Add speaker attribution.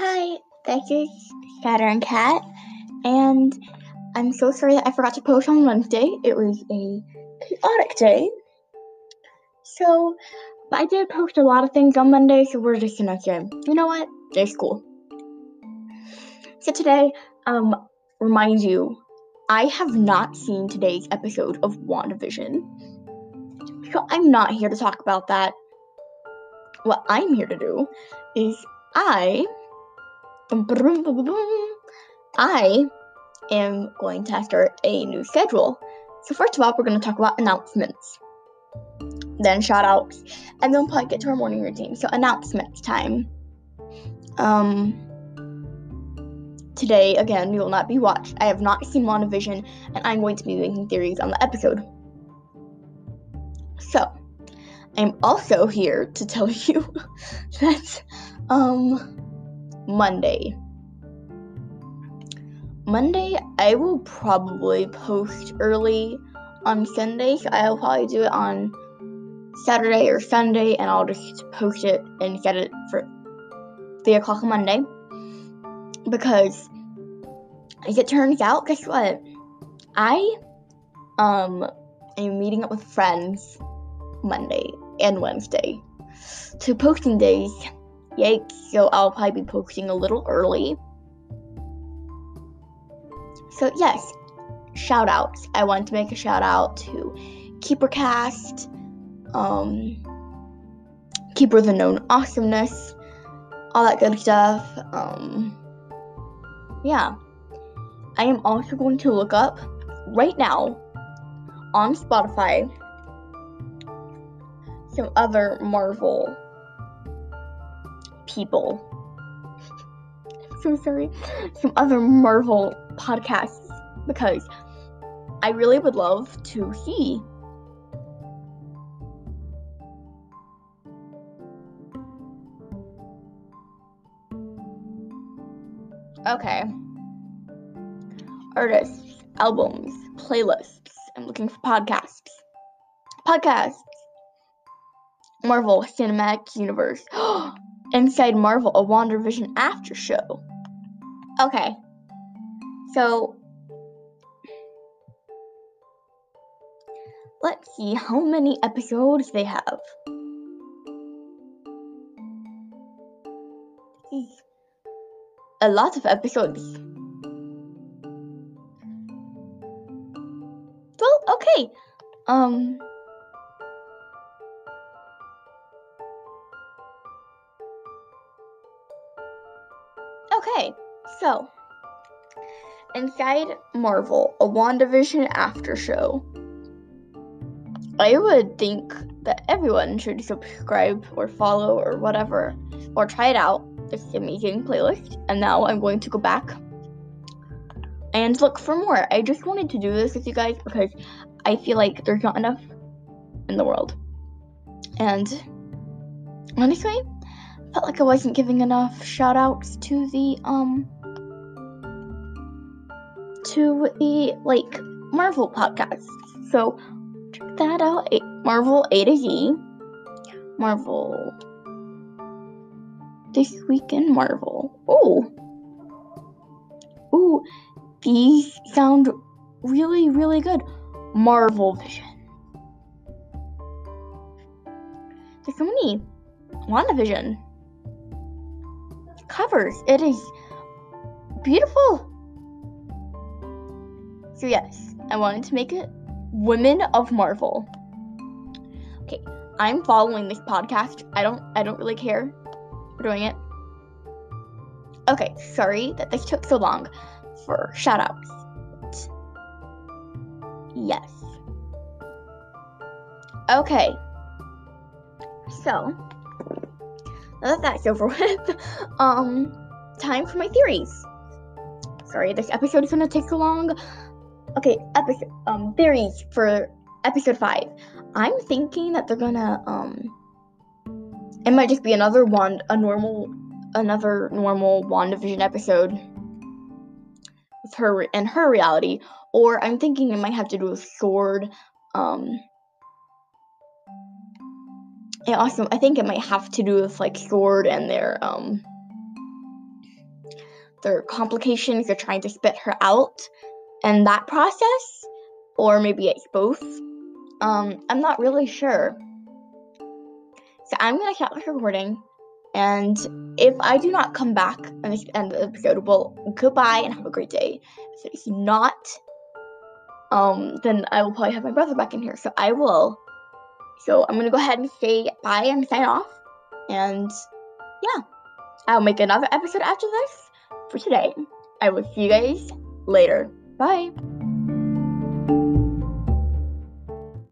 Speaker 1: Hi, this is Saturn Cat, and I'm so sorry that I forgot to post on Wednesday. It was a chaotic day. So, I did post a lot of things on Monday, so we're just gonna say, you know what? It's cool. So today, um, remind you, I have not seen today's episode of WandaVision. So I'm not here to talk about that. What I'm here to do is I I am going to start a new schedule. So first of all, we're going to talk about announcements. Then shout outs. And then we'll probably get to our morning routine. So announcements time. Um today again we will not be watched. I have not seen WandaVision and I'm going to be making theories on the episode. So I'm also here to tell you that um Monday. Monday, I will probably post early on Sunday, so I'll probably do it on Saturday or Sunday, and I'll just post it and get it for 3 o'clock on Monday. Because, as it turns out, guess what? I um am meeting up with friends Monday and Wednesday. So posting days Yikes, so I'll probably be posting a little early. So, yes, shout outs. I want to make a shout out to KeeperCast, um, Keeper the Known Awesomeness, all that good stuff. Um, yeah. I am also going to look up right now on Spotify some other Marvel people. so sorry. Some other Marvel podcasts because I really would love to see Okay. Artists, albums, playlists. I'm looking for podcasts. Podcasts. Marvel Cinematic Universe. Oh, Inside Marvel, a WandaVision after show. Okay. So let's see how many episodes they have. A lot of episodes. Well, okay. Um Okay, so inside Marvel, a WandaVision after show. I would think that everyone should subscribe or follow or whatever, or try it out. It's an amazing playlist. And now I'm going to go back and look for more. I just wanted to do this with you guys because I feel like there's not enough in the world. And honestly, felt like I wasn't giving enough shout outs to the um to the like Marvel podcast. So check that out. Marvel A to Z. Marvel This Week in Marvel. Oh. Ooh, these sound really, really good. Marvel Vision. There's so many WandaVision covers. It is beautiful. So yes, I wanted to make it Women of Marvel. Okay, I'm following this podcast. I don't I don't really care for doing it. Okay, sorry that this took so long for shoutouts. Yes. Okay. So, now that that's over with, um, time for my theories. Sorry, this episode is gonna take so long. Okay, episode um theories for episode five. I'm thinking that they're gonna um it might just be another one a normal another normal WandaVision episode with her and her reality. Or I'm thinking it might have to do with Sword, um and also I think it might have to do with like Sword and their um there are complications, they're trying to spit her out, and that process, or maybe it's both. Um, I'm not really sure. So I'm gonna stop this recording, and if I do not come back and the end the episode, well, goodbye and have a great day. If it's not, um, then I will probably have my brother back in here. So I will. So I'm gonna go ahead and say bye and sign off, and yeah, I'll make another episode after this for today. I will see you guys later. Bye.